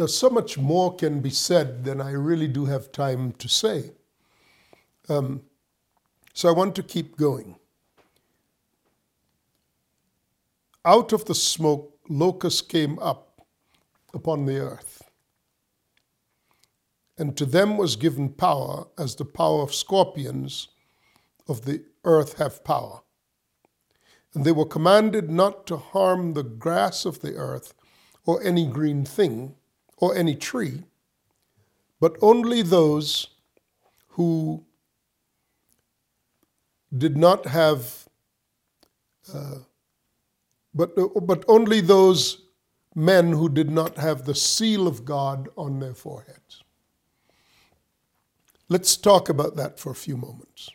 Now, so much more can be said than I really do have time to say. Um, so I want to keep going. Out of the smoke, locusts came up upon the earth. And to them was given power, as the power of scorpions of the earth have power. And they were commanded not to harm the grass of the earth, or any green thing, or any tree, but only those who did not have, uh, but, but only those men who did not have the seal of God on their foreheads. Let's talk about that for a few moments.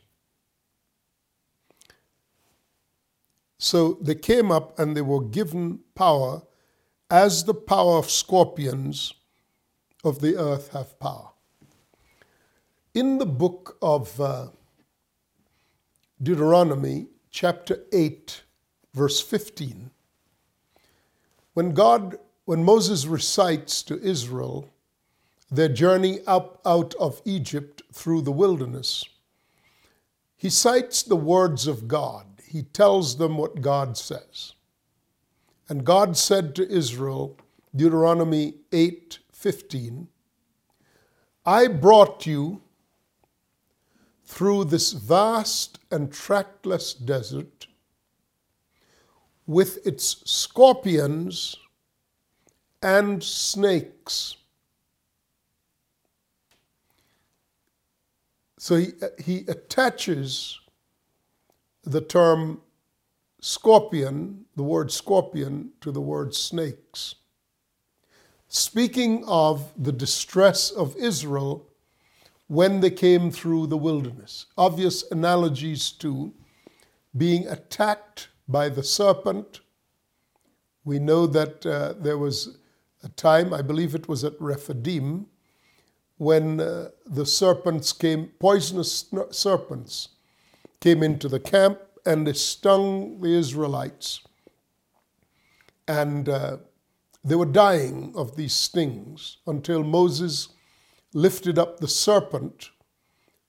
So they came up and they were given power as the power of scorpions of the earth have power. In the book of uh, Deuteronomy, chapter 8, verse 15, when God, when Moses recites to Israel their journey up out of Egypt through the wilderness, he cites the words of God. He tells them what God says. And God said to Israel, Deuteronomy 8:15, I brought you through this vast and trackless desert with its scorpions and snakes. So he, he attaches the term scorpion, the word scorpion, to the word snakes. Speaking of the distress of Israel when they came through the wilderness. Obvious analogies to being attacked by the serpent. We know that uh, there was a time, I believe it was at Rephidim, when uh, the serpents came, poisonous serpents came into the camp and they stung the Israelites. And uh, they were dying of these stings until Moses lifted up the serpent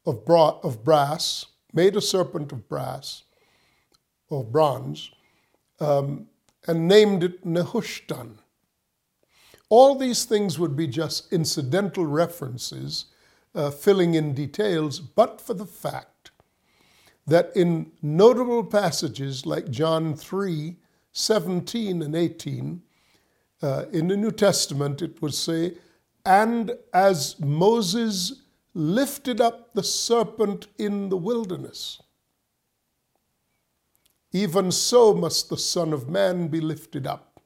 of, bra- of brass, made a serpent of brass, of bronze, um, and named it Nehushtan. All these things would be just incidental references, uh, filling in details, but for the fact that in notable passages like John 3 17 and 18, uh, in the New Testament, it would say, and as Moses lifted up the serpent in the wilderness, even so must the Son of Man be lifted up.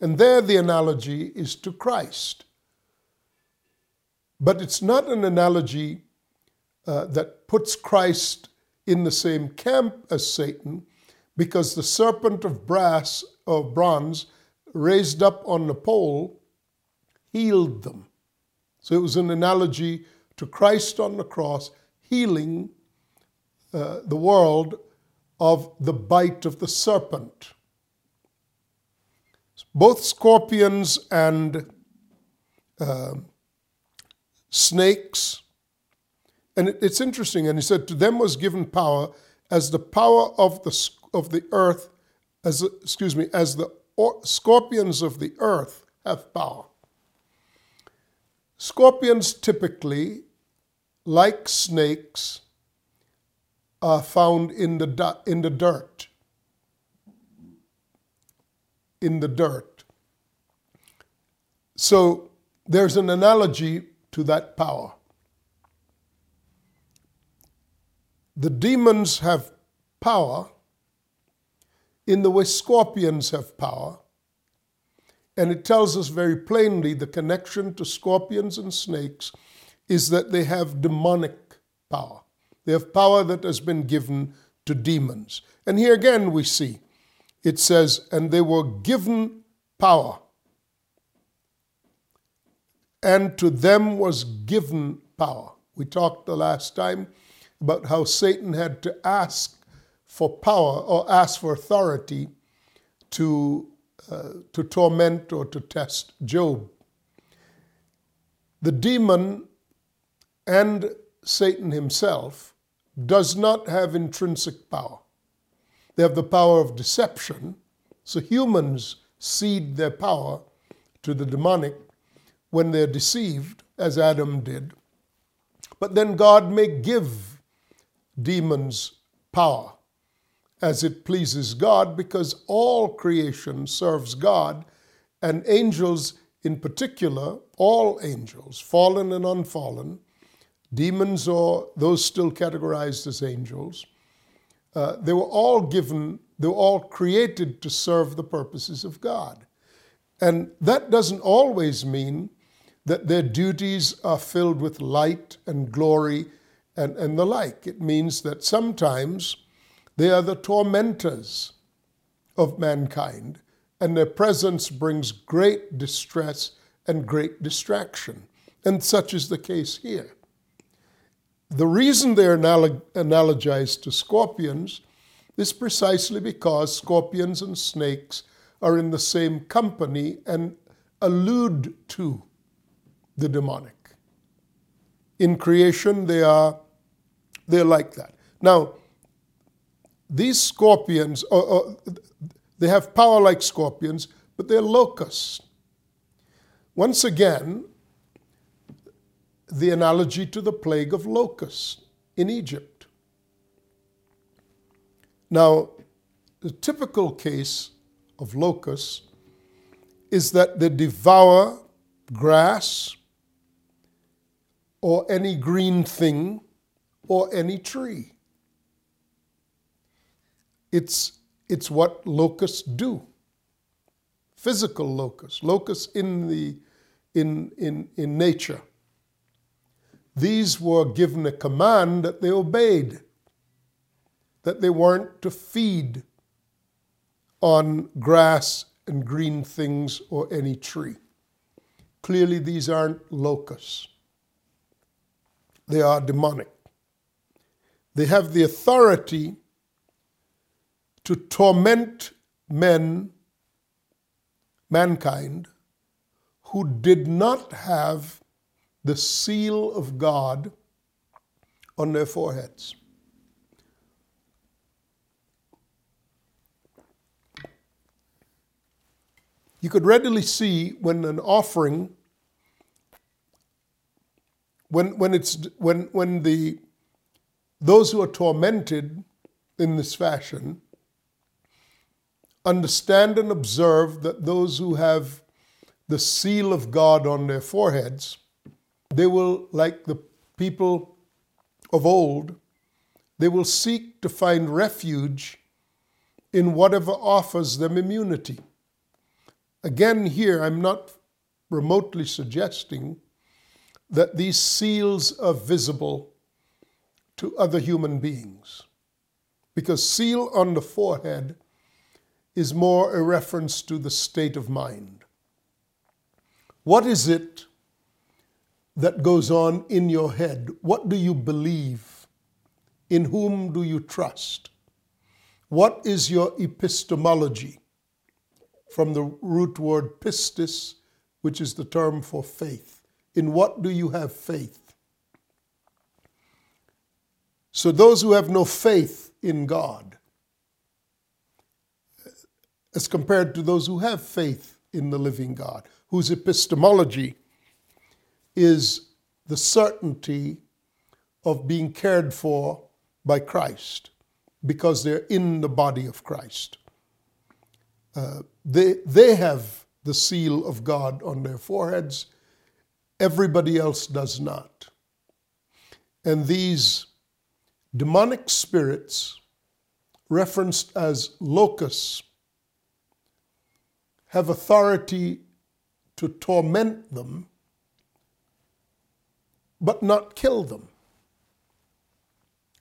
And there the analogy is to Christ. But it's not an analogy uh, that puts Christ in the same camp as Satan, because the serpent of brass or bronze raised up on the pole healed them. So it was an analogy to Christ on the cross healing uh, the world of the bite of the serpent. Both scorpions and uh, snakes. And it, it's interesting, and he said, To them was given power as the power of the, of the earth, as excuse me, as the or, scorpions of the earth have power. Scorpions typically, like snakes, are found in the, in the dirt. In the dirt. So there's an analogy to that power. The demons have power in the way scorpions have power and it tells us very plainly the connection to scorpions and snakes is that they have demonic power. They have power that has been given to demons. And here again we see it says, and they were given power. And to them was given power. We talked the last time about how Satan had to ask for power or ask for authority to uh, to torment or to test Job. the demon and Satan himself does not have intrinsic power. They have the power of deception. So humans cede their power to the demonic when they're deceived, as Adam did. But then God may give demons power as it pleases God because all creation serves God and angels in particular, all angels, fallen and unfallen, demons or those still categorized as angels, uh, they were all given, they were all created to serve the purposes of God. And that doesn't always mean that their duties are filled with light and glory and, and the like. It means that sometimes they are the tormentors of mankind and their presence brings great distress and great distraction. And such is the case here. The reason they're analog- analogized to scorpions is precisely because scorpions and snakes are in the same company and allude to the demonic. In creation, they are they're like that. Now, these scorpions, or, or, they have power like scorpions, but they're locusts. Once again, the analogy to the plague of locusts in Egypt. Now, the typical case of locusts is that they devour grass or any green thing or any tree. It's it's what locusts do. Physical locusts, locusts in, the, in, in, in nature. These were given a command that they obeyed, that they weren't to feed on grass and green things or any tree. Clearly, these aren't locusts, they are demonic. They have the authority to torment men, mankind, who did not have the seal of God on their foreheads. You could readily see when an offering, when, when, it's, when, when the, those who are tormented in this fashion understand and observe that those who have the seal of God on their foreheads, they will, like the people of old, they will seek to find refuge in whatever offers them immunity. Again, here, I'm not remotely suggesting that these seals are visible to other human beings. Because seal on the forehead is more a reference to the state of mind. What is it that goes on in your head? What do you believe? In whom do you trust? What is your epistemology? From the root word pistis, which is the term for faith. In what do you have faith? So, those who have no faith in God as compared to those who have faith in the living God, whose epistemology is the certainty of being cared for by Christ because they're in the body of Christ. Uh, they, they have the seal of God on their foreheads, everybody else does not. And these demonic spirits, referenced as locusts, have authority to torment them, but not kill them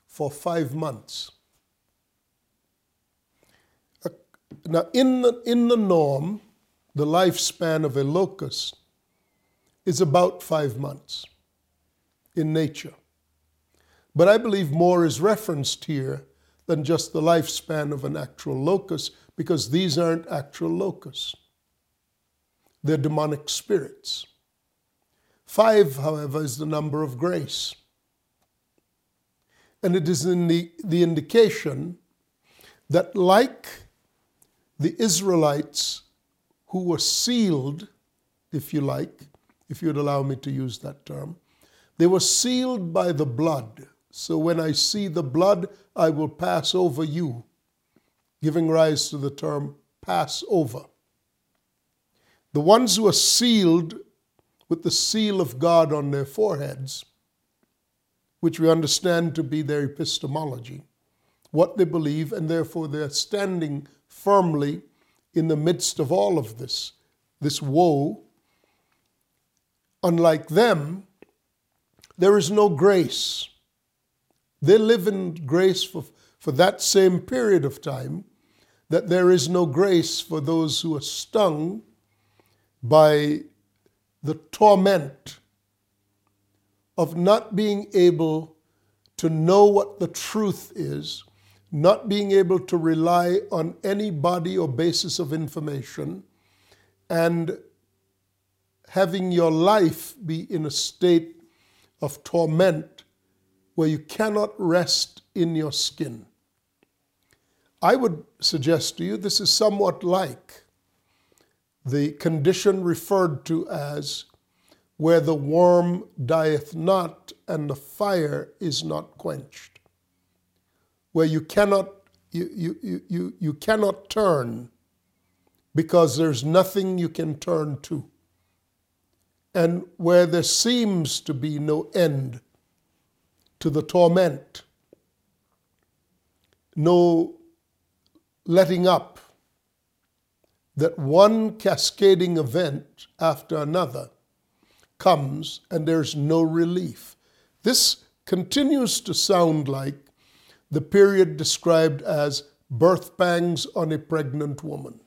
for five months. Now, in the, in the norm, the lifespan of a locust is about five months in nature. But I believe more is referenced here than just the lifespan of an actual locust because these aren't actual locusts. They're demonic spirits. Five, however, is the number of grace. And it is in the, the indication that, like the Israelites who were sealed, if you like, if you'd allow me to use that term, they were sealed by the blood. So when I see the blood, I will pass over you, giving rise to the term Passover. The ones who are sealed with the seal of God on their foreheads, which we understand to be their epistemology, what they believe, and therefore they're standing firmly in the midst of all of this, this woe. Unlike them, there is no grace. They live in grace for, for that same period of time, that there is no grace for those who are stung by the torment of not being able to know what the truth is, not being able to rely on any body or basis of information, and having your life be in a state of torment where you cannot rest in your skin. I would suggest to you this is somewhat like the condition referred to as where the worm dieth not and the fire is not quenched, where you cannot, you, you, you, you cannot turn because there's nothing you can turn to, and where there seems to be no end to the torment, no letting up that one cascading event after another comes and there's no relief. This continues to sound like the period described as birth pangs on a pregnant woman.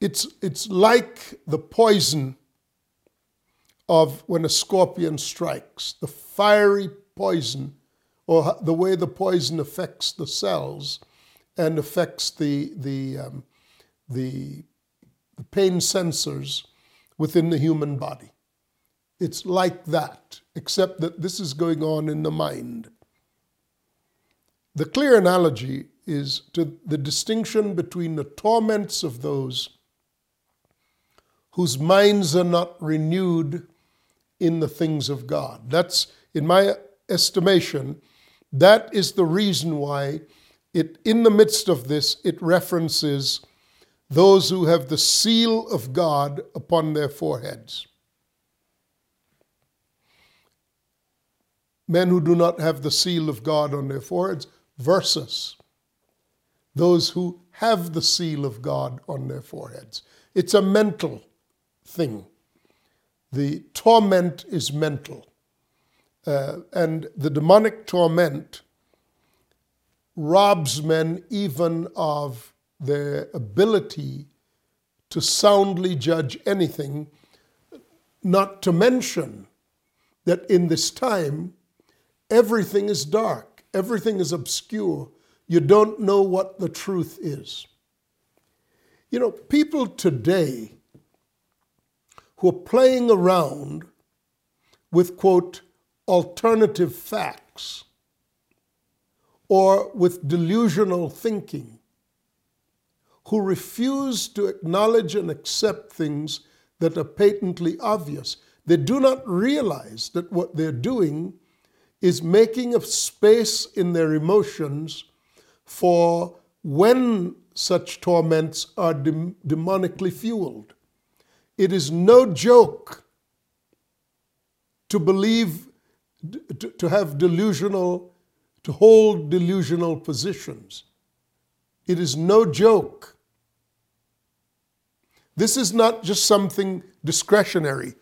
It's, it's like the poison of when a scorpion strikes, the fiery poison or the way the poison affects the cells and affects the, the, um, the, the pain sensors within the human body. It's like that, except that this is going on in the mind. The clear analogy is to the distinction between the torments of those whose minds are not renewed in the things of God. That's, in my estimation, that is the reason why it, in the midst of this, it references those who have the seal of God upon their foreheads. Men who do not have the seal of God on their foreheads versus those who have the seal of God on their foreheads. It's a mental thing. The torment is mental. Uh, and the demonic torment robs men even of their ability to soundly judge anything, not to mention that in this time, everything is dark, everything is obscure. You don't know what the truth is. You know, people today who are playing around with, quote, alternative facts or with delusional thinking, who refuse to acknowledge and accept things that are patently obvious. They do not realize that what they're doing is making a space in their emotions for when such torments are dem- demonically fueled. It is no joke to believe to, to have delusional, to hold delusional positions. It is no joke. This is not just something discretionary.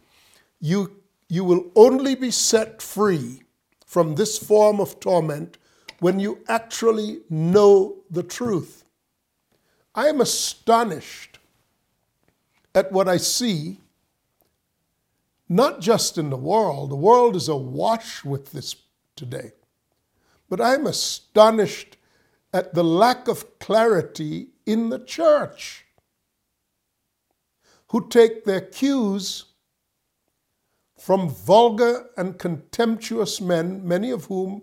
You, you will only be set free from this form of torment when you actually know the truth. I am astonished at what I see not just in the world, the world is awash with this today. But I'm astonished at the lack of clarity in the church. who take their cues from vulgar and contemptuous men, many of whom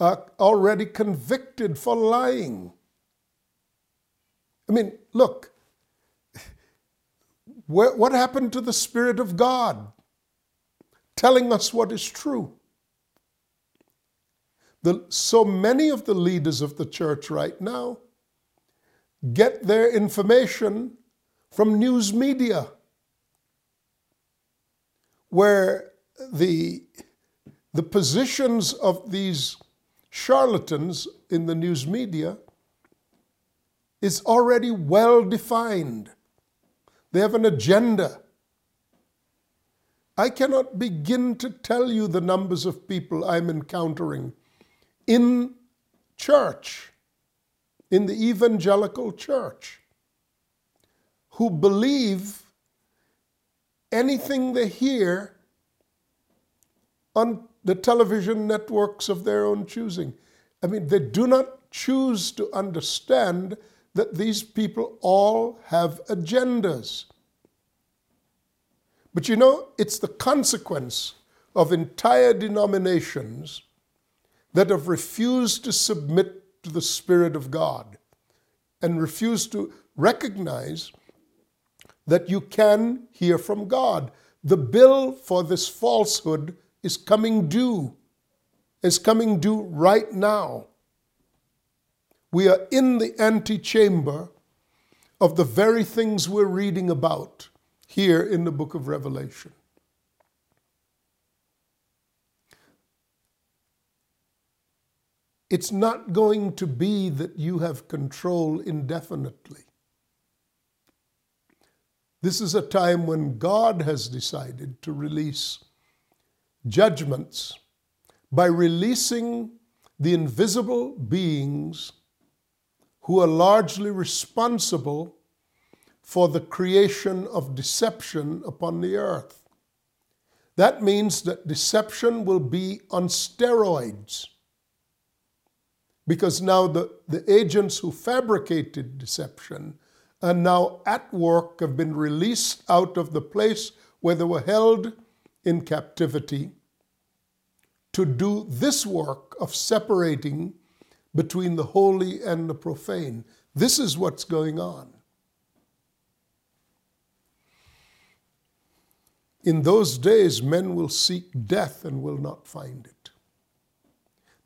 are already convicted for lying. I mean, look, what happened to the Spirit of God telling us what is true? The, so many of the leaders of the church right now get their information from news media, where the, the positions of these charlatans in the news media is already well defined. They have an agenda. I cannot begin to tell you the numbers of people I'm encountering in church, in the evangelical church, who believe anything they hear on the television networks of their own choosing. I mean, they do not choose to understand that these people all have agendas. But you know, it's the consequence of entire denominations that have refused to submit to the Spirit of God and refused to recognize that you can hear from God. The bill for this falsehood is coming due, is coming due right now. We are in the antechamber of the very things we're reading about here in the book of Revelation. It's not going to be that you have control indefinitely. This is a time when God has decided to release judgments by releasing the invisible beings who are largely responsible for the creation of deception upon the earth. That means that deception will be on steroids because now the, the agents who fabricated deception are now at work, have been released out of the place where they were held in captivity to do this work of separating between the holy and the profane. This is what's going on. In those days, men will seek death and will not find it.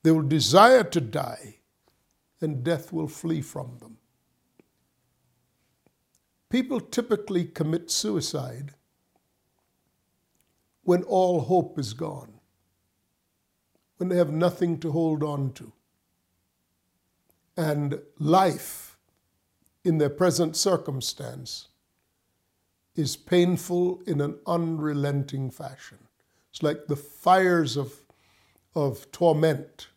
They will desire to die, and death will flee from them. People typically commit suicide when all hope is gone, when they have nothing to hold on to. And life in their present circumstance is painful in an unrelenting fashion. It's like the fires of, of torment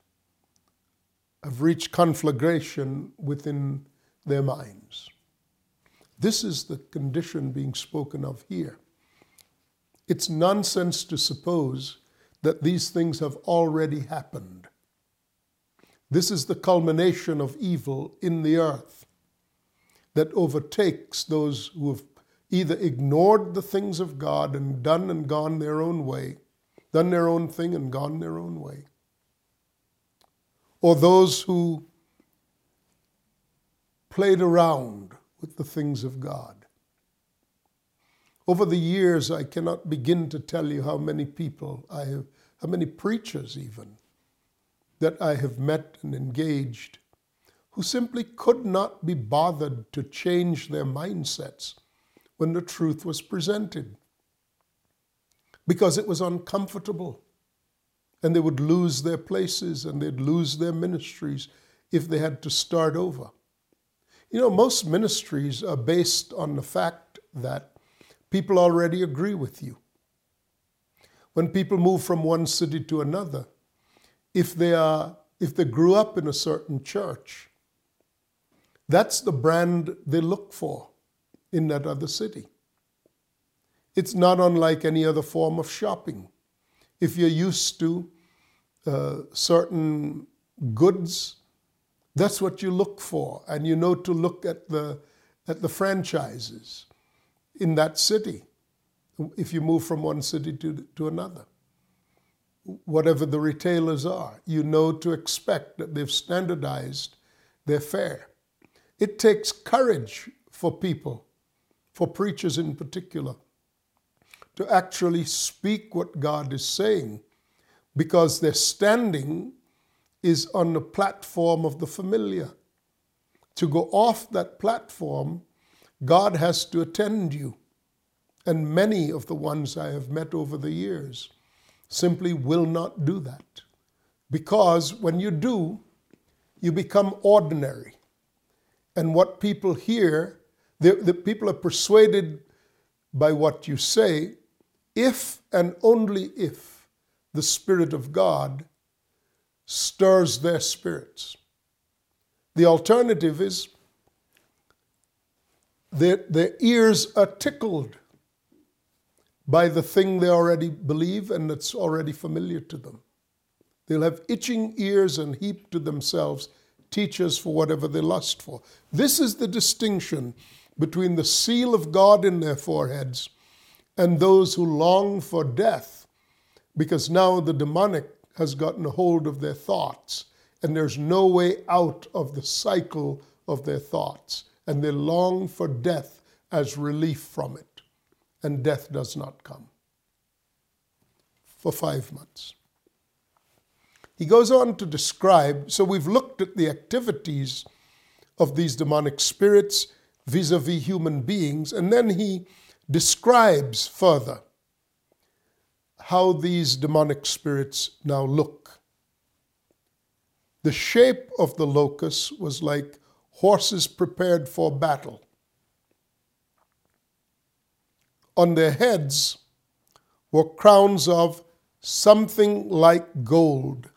have reached conflagration within their minds. This is the condition being spoken of here. It's nonsense to suppose that these things have already happened. This is the culmination of evil in the earth that overtakes those who have either ignored the things of God and done and gone their own way, done their own thing and gone their own way, or those who played around with the things of God. Over the years, I cannot begin to tell you how many people I have, how many preachers even, that I have met and engaged who simply could not be bothered to change their mindsets when the truth was presented because it was uncomfortable and they would lose their places and they'd lose their ministries if they had to start over. You know, most ministries are based on the fact that people already agree with you. When people move from one city to another, if they are if they grew up in a certain church, that's the brand they look for in that other city. It's not unlike any other form of shopping. If you're used to uh, certain goods, that's what you look for. And you know to look at the, at the franchises. in that city if you move from one city to, to another. Whatever the retailers are, you know to expect that they've standardized their fare. It takes courage for people, for preachers in particular, to actually speak what God is saying because their standing is on the platform of the familiar. To go off that platform, God has to attend you. And many of the ones I have met over the years simply will not do that. Because when you do, you become ordinary. And what people hear, the, the people are persuaded by what you say, if and only if the Spirit of God stirs their spirits. The alternative is their, their ears are tickled by the thing they already believe and that's already familiar to them. They'll have itching ears and heap to themselves teachers for whatever they lust for. This is the distinction between the seal of God in their foreheads and those who long for death, because now the demonic has gotten a hold of their thoughts, and there's no way out of the cycle of their thoughts, and they long for death as relief from it, and death does not come for five months. He goes on to describe, so we've looked at the activities of these demonic spirits vis a vis human beings, and then he describes further how these demonic spirits now look. The shape of the locust was like horses prepared for battle. On their heads were crowns of something like gold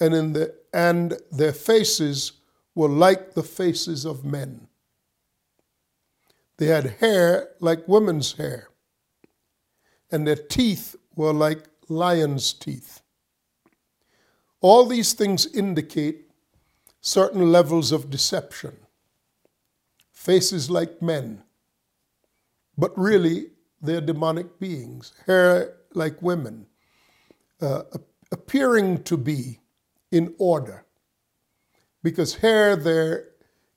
and in the and their faces were like the faces of men. They had hair like women's hair, and their teeth were like lion's teeth. All these things indicate certain levels of deception. Faces like men, but really they're demonic beings. Hair like women, uh, appearing to be in order. Because hair there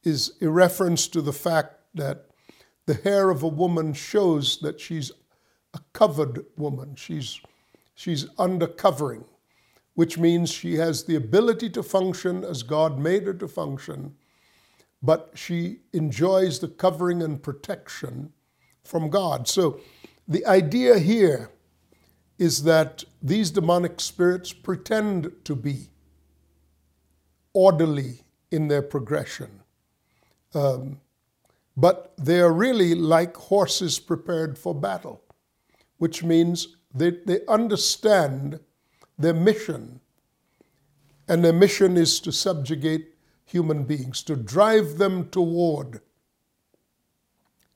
is a reference to the fact that the hair of a woman shows that she's a covered woman. She's, she's under covering, which means she has the ability to function as God made her to function, but she enjoys the covering and protection from God. So the idea here is that these demonic spirits pretend to be orderly in their progression. Um, but they are really like horses prepared for battle, which means they, they understand their mission. And their mission is to subjugate human beings, to drive them toward,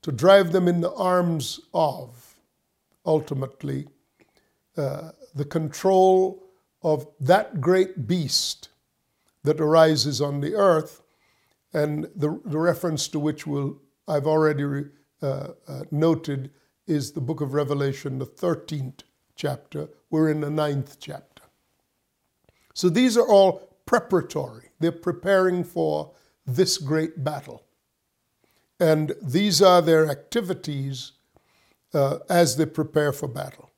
to drive them in the arms of, ultimately, uh, the control of that great beast that arises on the earth, and the, the reference to which will I've already uh, uh, noted is the book of Revelation, the 13th chapter. We're in the ninth chapter. So these are all preparatory. They're preparing for this great battle. And these are their activities uh, as they prepare for battle.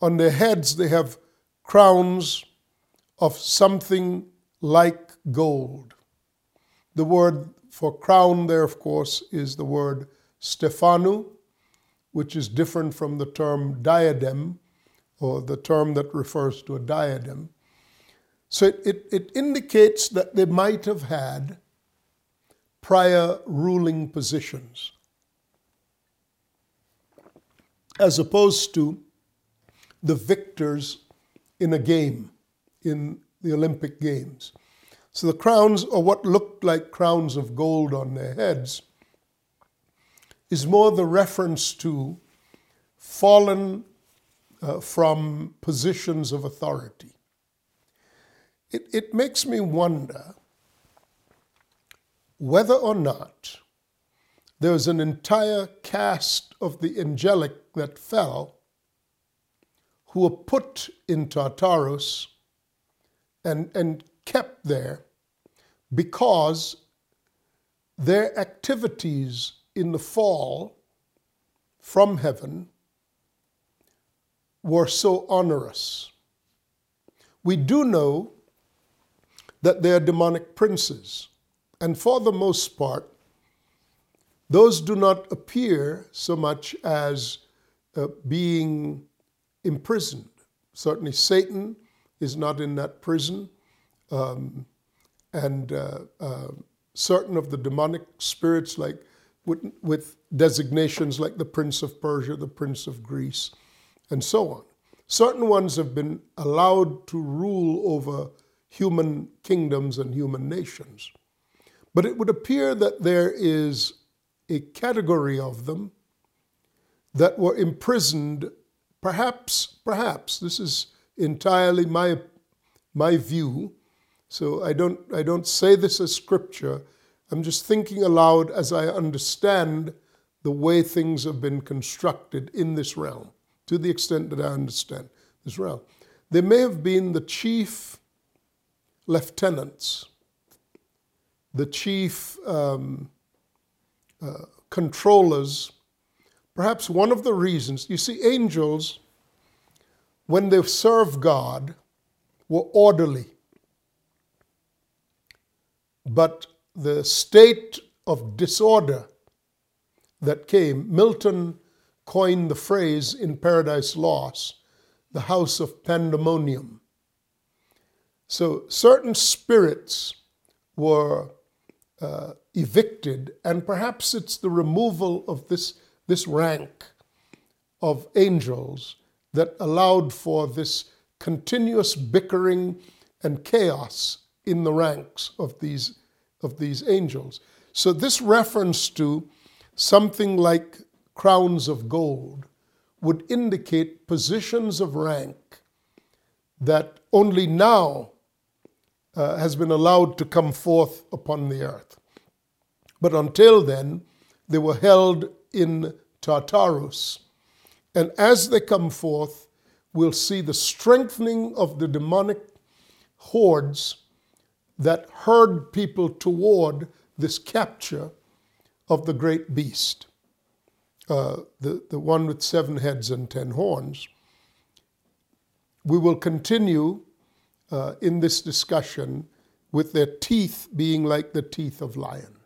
On their heads, they have crowns of something like gold. The word for crown there, of course, is the word stephanu, which is different from the term diadem, or the term that refers to a diadem. So it, it, it indicates that they might have had prior ruling positions, as opposed to the victors in a game in the Olympic Games. So the crowns, or what looked like crowns of gold on their heads, is more the reference to fallen uh, from positions of authority. It, it makes me wonder whether or not there was an entire cast of the angelic that fell who were put in Tartarus and, and kept there because their activities in the fall from heaven were so onerous. We do know that they are demonic princes, and for the most part, those do not appear so much as uh, being imprisoned. Certainly, Satan is not in that prison, um, and uh, uh, certain of the demonic spirits, like with, with designations like the Prince of Persia, the Prince of Greece, and so on. Certain ones have been allowed to rule over human kingdoms and human nations. But it would appear that there is a category of them that were imprisoned, perhaps, perhaps, this is entirely my, my view, so I don't, I don't say this as scripture, I'm just thinking aloud as I understand the way things have been constructed in this realm, to the extent that I understand this realm. There may have been the chief lieutenants, the chief um, uh, controllers. Perhaps one of the reasons, you see, angels, when they serve God, were orderly. But the state of disorder that came, Milton coined the phrase in Paradise Lost, the house of pandemonium. So certain spirits were uh, evicted, and perhaps it's the removal of this, this rank of angels that allowed for this continuous bickering and chaos in the ranks of these, of these angels. So, this reference to something like crowns of gold would indicate positions of rank that only now uh, has been allowed to come forth upon the earth. But until then, they were held in Tartarus. And as they come forth, we'll see the strengthening of the demonic hordes that herd people toward this capture of the great beast, uh, the, the one with seven heads and ten horns. We will continue uh, in this discussion with their teeth being like the teeth of lions.